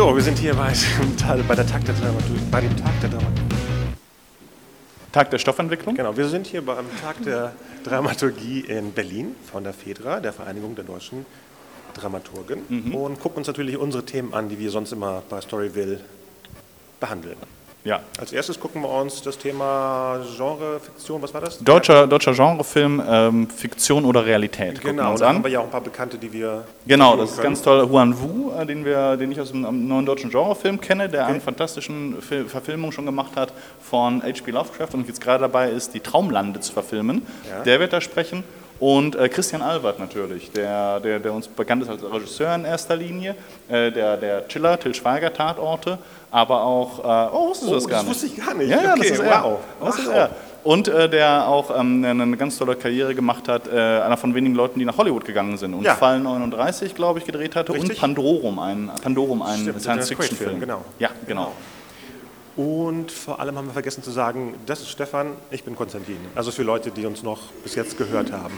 So, wir sind hier bei, bei, der Tag der Dramaturgie, bei dem Tag der Dramaturgie. Tag der Stoffentwicklung? Genau, wir sind hier beim Tag der Dramaturgie in Berlin von der FEDRA, der Vereinigung der deutschen Dramaturgen, mhm. und gucken uns natürlich unsere Themen an, die wir sonst immer bei Storyville behandeln. Ja. Als erstes gucken wir uns das Thema Genre, Fiktion, was war das? Deutscher, deutscher Genrefilm, ähm, Fiktion oder Realität. Genau, da haben wir ja auch ein paar Bekannte, die wir. Genau, das ist ganz toll. Huan Wu, äh, den, wir, den ich aus dem neuen deutschen Genrefilm kenne, der okay. eine fantastischen Fil Verfilmung schon gemacht hat von H.P. Lovecraft und jetzt gerade dabei ist, die Traumlande zu verfilmen. Ja. Der wird da sprechen. Und äh, Christian Albert natürlich, der, der, der uns bekannt ist als Regisseur in erster Linie, äh, der, der Chiller, Till Schweiger Tatorte, aber auch, äh, oh, wusstest du oh, das gar das nicht? wusste ich gar nicht. Ja, ja okay, das ist er. Wow. Das wow. ist er. Und äh, der auch ähm, eine ganz tolle Karriere gemacht hat, äh, einer von wenigen Leuten, die nach Hollywood gegangen sind und ja. Fall 39, glaube ich, gedreht hatte Richtig? und Pandorum, ein, Pandorum, ein Science-Fiction-Film. Genau. Ja, genau. Und vor allem haben wir vergessen zu sagen, das ist Stefan, ich bin Konstantin. Also für Leute, die uns noch bis jetzt gehört haben.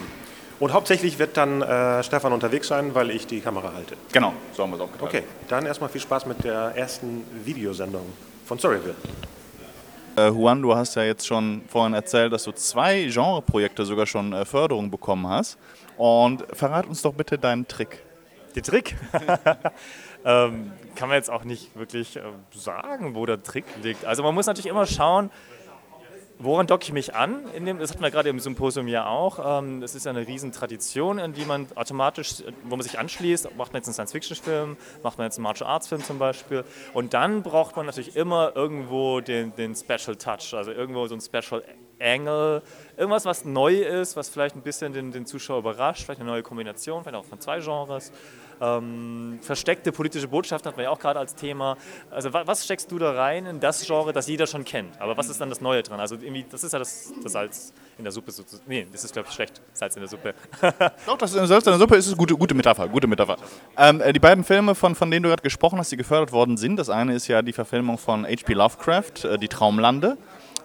Und hauptsächlich wird dann äh, Stefan unterwegs sein, weil ich die Kamera halte. Genau, so haben wir es auch getan. Okay, dann erstmal viel Spaß mit der ersten Videosendung von Storyville. Äh, Juan, du hast ja jetzt schon vorhin erzählt, dass du zwei Genreprojekte sogar schon äh, Förderung bekommen hast. Und verrat uns doch bitte deinen Trick. Den Trick? ähm, kann man jetzt auch nicht wirklich äh, sagen, wo der Trick liegt. Also man muss natürlich immer schauen, woran docke ich mich an? Dem, das hatten wir gerade im Symposium ja auch. Ähm, das ist ja eine Riesentradition, in die man automatisch, wo man sich anschließt. Macht man jetzt einen Science-Fiction-Film, macht man jetzt einen Martial-Arts-Film zum Beispiel. Und dann braucht man natürlich immer irgendwo den, den Special Touch, also irgendwo so ein Special Angle, irgendwas, was neu ist, was vielleicht ein bisschen den, den Zuschauer überrascht, vielleicht eine neue Kombination, vielleicht auch von zwei Genres. Ähm, versteckte politische Botschaften hat man ja auch gerade als Thema. Also was steckst du da rein in das Genre, das jeder schon kennt? Aber was ist dann das Neue dran? Also irgendwie, das ist ja das, das Salz in der Suppe. Nee, das ist glaube ich schlecht, Salz in der Suppe. Doch, das Salz in der Suppe ist eine gute, gute Metapher. Gute Metapher. Ähm, äh, die beiden Filme, von, von denen du gerade gesprochen hast, die gefördert worden sind, das eine ist ja die Verfilmung von H.P. Lovecraft, äh, Die Traumlande.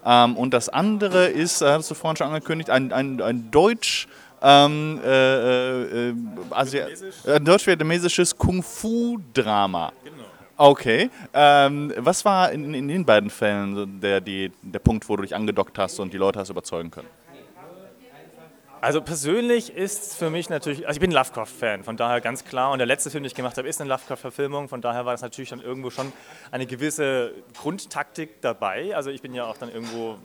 Ähm, und das andere ist, äh, hast du vorhin schon angekündigt, ein, ein, ein Deutsch- ähm, äh, äh, Asi äh, deutsch-vietnamesisches Kung-Fu-Drama. Genau. Okay. Ähm, was war in, in, den beiden Fällen der, die, der Punkt, wo du dich angedockt hast und die Leute hast überzeugen können? Also persönlich ist für mich natürlich, also ich bin Lovecraft-Fan, von daher ganz klar. Und der letzte Film, den ich gemacht habe, ist eine Lovecraft-Verfilmung. Von daher war das natürlich dann irgendwo schon eine gewisse Grundtaktik dabei. Also ich bin ja auch dann irgendwo,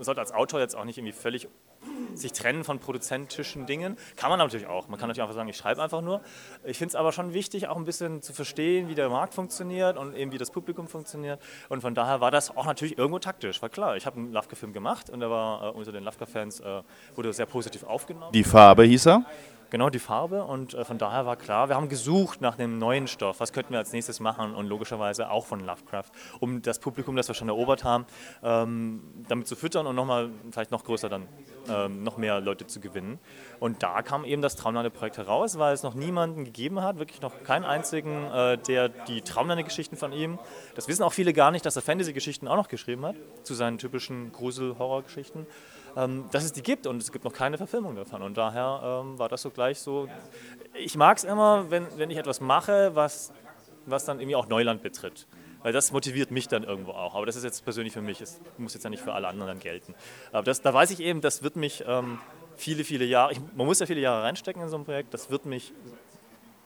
sollte als Autor jetzt auch nicht irgendwie völlig sich trennen von produzentischen Dingen. Kann man natürlich auch. Man kann natürlich einfach sagen, ich schreibe einfach nur. Ich finde es aber schon wichtig, auch ein bisschen zu verstehen, wie der Markt funktioniert und eben wie das Publikum funktioniert. Und von daher war das auch natürlich irgendwo taktisch. War klar, ich habe einen Lovecraft-Film gemacht und der war äh, unter den Lovecraft-Fans äh, wurde sehr positiv aufgenommen. Die Farbe hieß er? Genau, die Farbe. Und äh, von daher war klar, wir haben gesucht nach einem neuen Stoff. Was könnten wir als nächstes machen? Und logischerweise auch von Lovecraft, um das Publikum, das wir schon erobert haben, ähm, damit zu füttern und nochmal, vielleicht noch größer dann, ähm, noch mehr Leute zu gewinnen. Und da kam eben das Traumlande-Projekt heraus, weil es noch niemanden gegeben hat, wirklich noch keinen einzigen, äh, der die Traumlande-Geschichten von ihm, das wissen auch viele gar nicht, dass er Fantasy-Geschichten auch noch geschrieben hat, zu seinen typischen Grusel-Horror-Geschichten ähm, dass es die gibt und es gibt noch keine Verfilmung davon. Und daher ähm, war das so gleich so. Ich mag es immer, wenn, wenn ich etwas mache, was, was dann irgendwie auch Neuland betritt. Weil das motiviert mich dann irgendwo auch. Aber das ist jetzt persönlich für mich, es muss jetzt ja nicht für alle anderen dann gelten. Aber das, da weiß ich eben, das wird mich ähm, viele, viele Jahre, ich, man muss ja viele Jahre reinstecken in so ein Projekt, das wird mich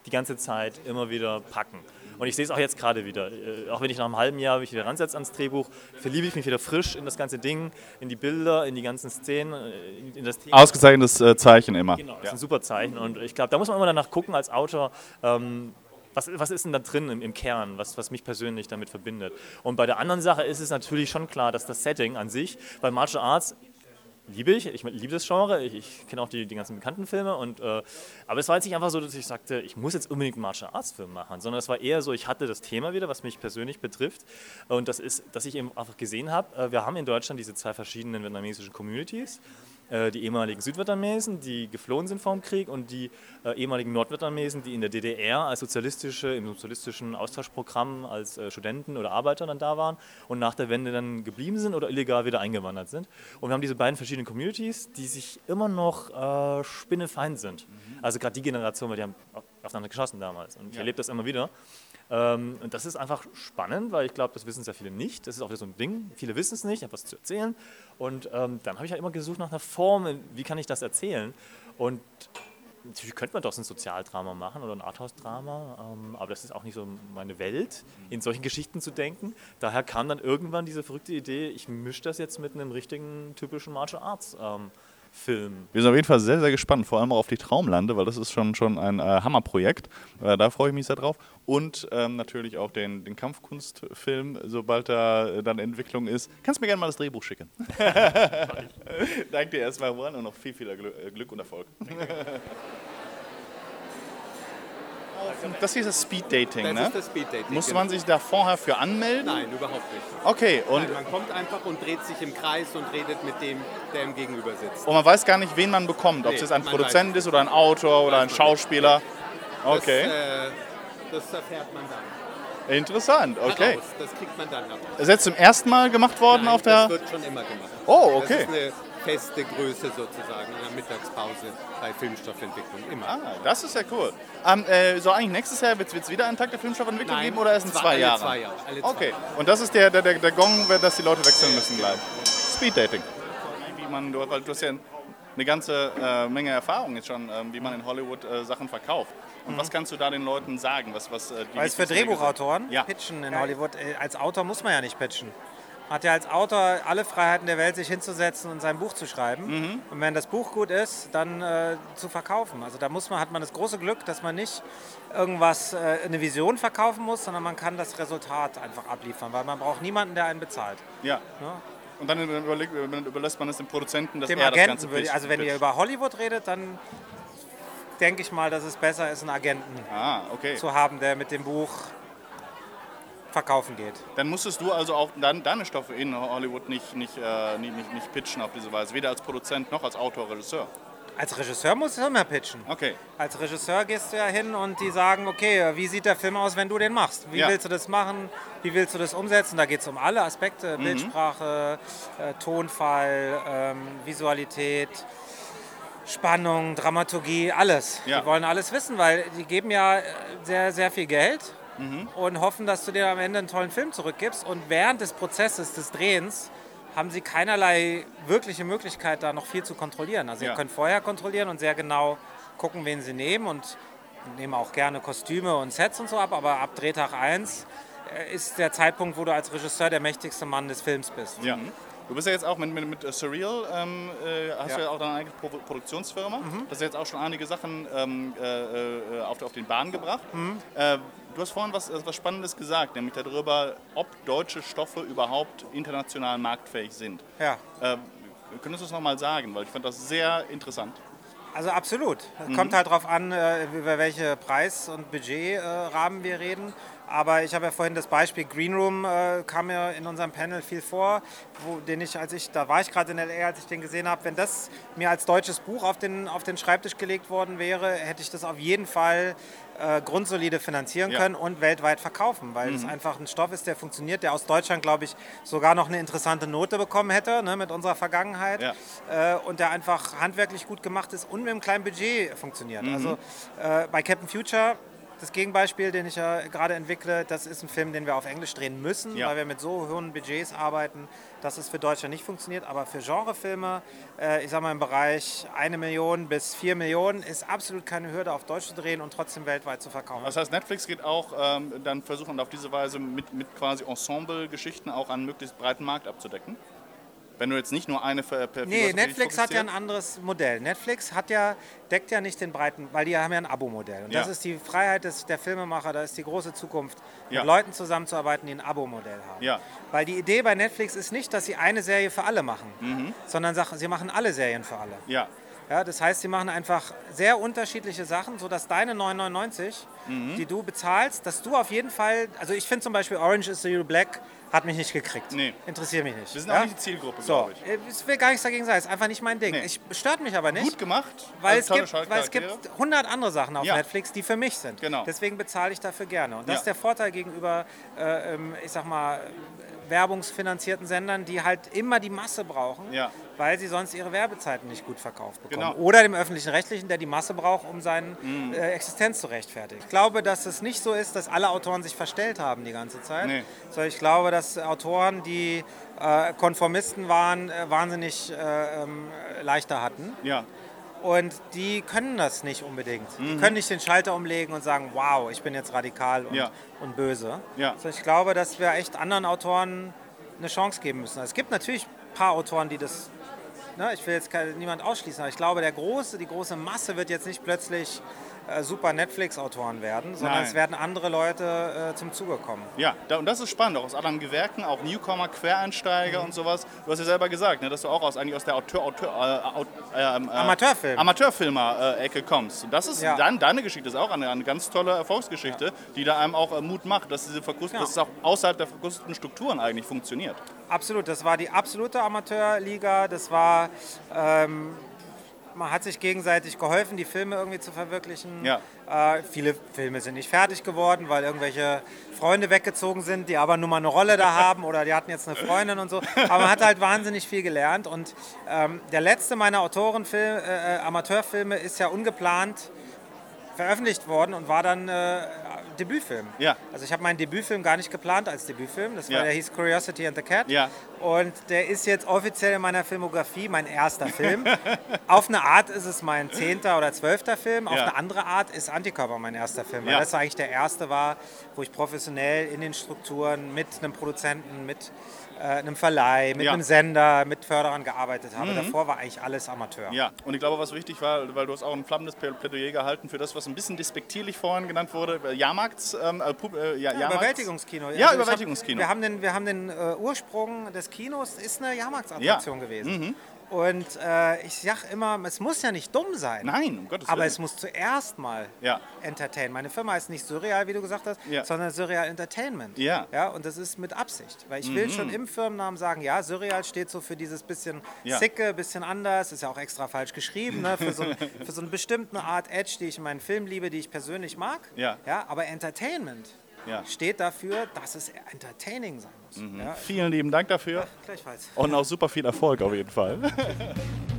die ganze Zeit immer wieder packen. Und ich sehe es auch jetzt gerade wieder. Äh, auch wenn ich nach einem halben Jahr mich wieder ransetze ans Drehbuch, verliebe ich mich wieder frisch in das ganze Ding, in die Bilder, in die ganzen Szenen, äh, in das Thema. Ausgezeichnetes äh, Zeichen immer. Genau, das ist ein super Zeichen. Und ich glaube, da muss man immer danach gucken als Autor, ähm, was, was, ist denn da drin im, im, Kern, was, was mich persönlich damit verbindet. Und bei der anderen Sache ist es natürlich schon klar, dass das Setting an sich bei Martial Arts liebe ich. Ich liebe das Genre. Ich, ich kenne auch die, die ganzen bekannten Filme. Und, äh, aber es war jetzt nicht einfach so, dass ich sagte, ich muss jetzt unbedingt einen Martial Arts Film machen, sondern es war eher so, ich hatte das Thema wieder, was mich persönlich betrifft. Und das ist, dass ich eben einfach gesehen habe, äh, wir haben in Deutschland diese zwei verschiedenen vietnamesischen Communities. Äh, die ehemaligen Südvietnamesen, die geflohen sind vor dem Krieg und die äh, ehemaligen Nordvietnamesen, die in der DDR als sozialistische, im sozialistischen Austauschprogramm als äh, Studenten oder Arbeiter dann da waren und nach der Wende dann geblieben sind oder illegal wieder eingewandert sind. Und wir haben diese beiden verschiedenen Communities, die sich immer noch äh, spinnefeind sind. Mhm. Also gerade die Generation, weil die haben aufeinander geschossen damals und ich ja. erlebe das immer wieder. Ähm, und das ist einfach spannend, weil ich glaube, das wissen sehr viele nicht. Das ist auch wieder so ein Ding. Viele wissen es nicht, ich habe was zu erzählen. Und ähm, dann habe ich ja immer gesucht nach einer Form, wie kann ich das erzählen. Und natürlich könnte man doch ein Sozialdrama machen oder ein Arthouse-Drama, ähm, aber das ist auch nicht so meine Welt, in solchen Geschichten zu denken. Daher kam dann irgendwann diese verrückte Idee, ich mische das jetzt mit einem richtigen typischen Martial Arts. Film. Wir sind auf jeden Fall sehr, sehr gespannt, vor allem auch auf die Traumlande, weil das ist schon, schon ein äh, Hammerprojekt. Äh, da freue ich mich sehr drauf. Und ähm, natürlich auch den, den Kampfkunstfilm, sobald da äh, dann Entwicklung ist. Kannst du mir gerne mal das Drehbuch schicken. Danke dir erstmal, Juan, und noch viel, viel Glück und Erfolg. Das hier ist das Speed Dating, das ne? ist das Speed Dating. Musste genau. man sich da vorher für anmelden? Nein, überhaupt nicht. Okay, und, Nein, man kommt einfach und dreht sich im Kreis und redet mit dem, der ihm gegenüber sitzt. und man weiß gar nicht, wen man bekommt. Ob es Nee, jetzt ein Produzent ist oder ein Autor oder ein. Schauspieler. Okay, Das, äh, das erfährt man dann. interessant. Okay. Heraus. Das kriegt man dann heraus. Ist jetzt zum ersten Mal gemacht worden Nein, auf der. das wird schon immer gemacht. Oh, okay. Das ist eine feste Größe sozusagen in der Mittagspause bei Filmstoffentwicklung. Immer. Ah, das ist ja cool. Ähm, äh, soll eigentlich nächstes Jahr wird es wieder einen Tag der Filmstoffentwicklung Nein, geben oder erst in zwei- zwei alle Jahren? zwei Jahre, alle zwei okay. Jahre. Und das ist der, der, der, der Gong, dass die Leute wechseln müssen gleich. Speed Dating. Wie man, du, weil du hast ja eine ganze äh, Menge Erfahrung jetzt schon, ähm, wie man in Hollywood äh, Sachen verkauft. Und was kannst du da den Leuten sagen? Was, was, äh, die Weil es für? Drehbuchautoren Ja. pitchen in Hollywood. äh, Als Autor muss man ja nicht pitchen. Man hat ja als Autor alle Freiheiten der Welt, sich hinzusetzen und sein Buch zu schreiben. Mhm. Und wenn das Buch gut ist, dann äh, zu verkaufen. Also da muss man, hat man das große Glück, dass man nicht irgendwas, äh, eine Vision verkaufen muss, sondern man kann das Resultat einfach abliefern, weil man braucht niemanden, der einen bezahlt. Ja. Ja. Und dann überleg, überlässt man es dem Produzenten, dass Dem er das Agenten Ganze würde also wenn ihr über Hollywood redet, dann denke ich mal, dass es besser ist, einen Agenten Ah, okay. zu haben, der mit dem Buch verkaufen geht. Dann musstest du also auch dann deine Stoffe in Hollywood nicht, nicht, äh, nicht, nicht, nicht pitchen auf diese Weise, weder als Produzent noch als Autor, Regisseur. Als Regisseur musst du immer pitchen. Okay. Als Regisseur gehst du ja hin und die sagen, okay, wie sieht der Film aus, wenn du den machst? Wie Ja. willst du das machen? Wie willst du das umsetzen? Da geht es um alle Aspekte, Mhm. Bildsprache, äh, Tonfall, ähm, Visualität, Spannung, Dramaturgie, alles. Ja. Die wollen alles wissen, weil die geben ja äh, sehr, sehr viel Geld Mhm. und hoffen, dass du dir am Ende einen tollen Film zurückgibst. Und während des Prozesses des Drehens haben sie keinerlei wirkliche Möglichkeit, da noch viel zu kontrollieren. Also Ja. ihr könnt vorher kontrollieren und sehr genau gucken, wen sie nehmen und nehmen auch gerne Kostüme und Sets und so ab, aber ab Drehtag 1 ist der Zeitpunkt, wo du als Regisseur der mächtigste Mann des Films bist. Ja. Du bist ja jetzt auch mit, mit, mit äh, Surreal, ähm, äh, hast Ja. du ja auch deine eigene Pro Produktionsfirma. Mhm. Das hast jetzt auch schon einige Sachen ähm, äh, äh, auf, auf den Bahn gebracht. Mhm. Äh, du hast vorhin was, äh, was Spannendes gesagt, nämlich darüber, ob deutsche Stoffe überhaupt international marktfähig sind. Ja. Äh, könntest du das nochmal sagen? Weil ich fand das sehr interessant. Also absolut. Es Mhm. kommt halt darauf an, äh, über welche Preis- und Budgetrahmen wir reden. Aber ich habe ja vorhin das Beispiel Green Room, äh, kam mir in unserem Panel viel vor, wo, den ich, als ich, da war ich gerade in L.A., als ich den gesehen habe. Wenn das mir als deutsches Buch auf den, auf den Schreibtisch gelegt worden wäre, hätte ich das auf jeden Fall äh, grundsolide finanzieren Ja. können und weltweit verkaufen, weil es einfach ein Stoff ist, der funktioniert, der aus Deutschland, glaube ich, sogar noch eine interessante Note bekommen hätte ne, mit unserer Vergangenheit Ja. äh, und der einfach handwerklich gut gemacht ist und mit einem kleinen Budget funktioniert. Also äh, bei Captain Future, das Gegenbeispiel, den ich ja gerade entwickle, das ist ein Film, den wir auf Englisch drehen müssen, Ja. weil wir mit so hohen Budgets arbeiten, dass es für Deutschland nicht funktioniert. Aber für Genrefilme, äh, ich sage mal im Bereich eine Million bis vier Millionen, ist absolut keine Hürde, auf Deutsch zu drehen und trotzdem weltweit zu verkaufen. Das heißt, Netflix geht auch ähm, dann versuchen auf diese Weise mit, mit quasi Ensemble-Geschichten auch einen möglichst breiten Markt abzudecken. Wenn du jetzt nicht nur eine per, per Nee, Netflix hat ja ein anderes Modell. Netflix hat ja, deckt ja nicht den breiten, weil die haben ja ein Abo-Modell. Und das Ja. ist die Freiheit des, der Filmemacher, da ist die große Zukunft, Ja. mit Leuten zusammenzuarbeiten, die ein Abo-Modell haben. Ja. Weil die Idee bei Netflix ist nicht, dass sie eine Serie für alle machen, Mhm. sondern sie machen alle Serien für alle. Ja, Ja, das heißt, sie machen einfach sehr unterschiedliche Sachen, sodass deine 9,99, Mhm. die du bezahlst, dass du auf jeden Fall, also ich finde zum Beispiel Orange is the New Black hat mich nicht gekriegt. Nee. Interessiert mich nicht. wir sind ja? auch nicht die Zielgruppe, So, glaube ich. äh, es will gar nichts dagegen sein, es ist einfach nicht mein Ding. Nee. Es stört mich aber nicht. Gut gemacht. Weil, also es gibt, weil es gibt Charaktere. 100 andere Sachen auf Ja. Netflix, die für mich sind. Genau. Deswegen bezahle ich dafür gerne. Und das Ja. ist der Vorteil gegenüber, äh, ähm, ich sag mal, werbungsfinanzierten Sendern, die halt immer die Masse brauchen, Ja. weil sie sonst ihre Werbezeiten nicht gut verkauft bekommen. Genau. Oder dem öffentlich-rechtlichen, der die Masse braucht, um seine Mhm. äh, Existenz zu rechtfertigen. Ich glaube, dass es nicht so ist, dass alle Autoren sich verstellt haben die ganze Zeit, Nee. sondern ich glaube, dass Autoren, die äh, Konformisten waren, äh, wahnsinnig äh, ähm, leichter hatten. Ja. Und die können das nicht unbedingt. Mhm. Die können nicht den Schalter umlegen und sagen, wow, ich bin jetzt radikal und, Ja. und böse. Ja. Also ich glaube, dass wir echt anderen Autoren eine Chance geben müssen. Es gibt natürlich ein paar Autoren, die das, ne, ich will jetzt niemand ausschließen, aber ich glaube, der große, die große Masse wird jetzt nicht plötzlich äh, super Netflix-Autoren werden, sondern Nein. es werden andere Leute äh, zum Zuge kommen. Ja, da, und das ist spannend, auch aus anderen Gewerken, auch Newcomer, Quereinsteiger Mhm. und sowas. Du hast ja selber gesagt, ne, dass du auch aus, eigentlich aus der Autor, Autor, äh, ähm, äh, Amateurfilm. Amateurfilmer-Ecke kommst. Und das ist Ja. dann, deine Geschichte ist auch eine, eine ganz tolle Erfolgsgeschichte, die da einem auch äh, Mut macht, dass, diese Ja. dass es auch außerhalb der verkrusteten Strukturen eigentlich funktioniert. Absolut, das war die absolute Amateurliga. Das war, ähm, man hat sich gegenseitig geholfen, die Filme irgendwie zu verwirklichen. Ja. Äh, viele Filme sind nicht fertig geworden, weil irgendwelche Freunde weggezogen sind, die aber nur mal eine Rolle da haben oder die hatten jetzt eine Freundin und so. Aber man hat halt wahnsinnig viel gelernt. Und ähm, der letzte meiner Autorenfilme, äh, Amateurfilme ist ja ungeplant veröffentlicht worden und war dann äh, Debütfilm. Ja. Also ich habe meinen Debütfilm gar nicht geplant als Debütfilm. Das war Ja. der hieß Curiosity and the Cat. Ja. Und der ist jetzt offiziell in meiner Filmografie mein erster Film. Auf eine Art ist es mein zehnter oder zwölfter Film. Auf Ja. eine andere Art ist Antikörper mein erster Film. Weil das eigentlich der erste war, wo ich professionell in den Strukturen mit einem Produzenten, mit einem Verleih, mit Ja. Mhm. einem Sender, mit Förderern gearbeitet habe. Davor war eigentlich alles Amateur. Ja, und ich glaube, was wichtig war, weil du hast auch ein flammendes Plädoyer gehalten für das, was ein bisschen despektierlich vorhin genannt wurde, äh, Jahrmarkts, ähm, äh, äh, ja, Ja, Überwältigungskino. Ja, Also Überwältigungskino. Hab, wir haben den, wir haben den äh, Ursprung des Kinos, ist eine Jahrmarktsattraktion Ja. Mhm. Und äh, ich sag immer, es muss ja nicht dumm sein. Nein, um Gottes Aber Willen. es muss zuerst mal Ja. entertainen. Meine Firma heißt nicht Surreal, wie du gesagt hast, Ja. sondern Surreal Entertainment. Ja. Mhm. ja. Und das ist mit Absicht. Weil ich will schon im Firmennamen sagen, ja, Surreal steht so für dieses bisschen Ja. sicke, bisschen anders, ist ja auch extra falsch geschrieben, ne? für, so, für so eine bestimmte Art Edge, die ich in meinen Filmen liebe, die ich persönlich mag. Ja. Ja, aber Entertainment Ja. steht dafür, dass es entertaining sein muss. Ja, Vielen lieben Dank dafür gleichfalls. und auch super viel Erfolg auf jeden Fall.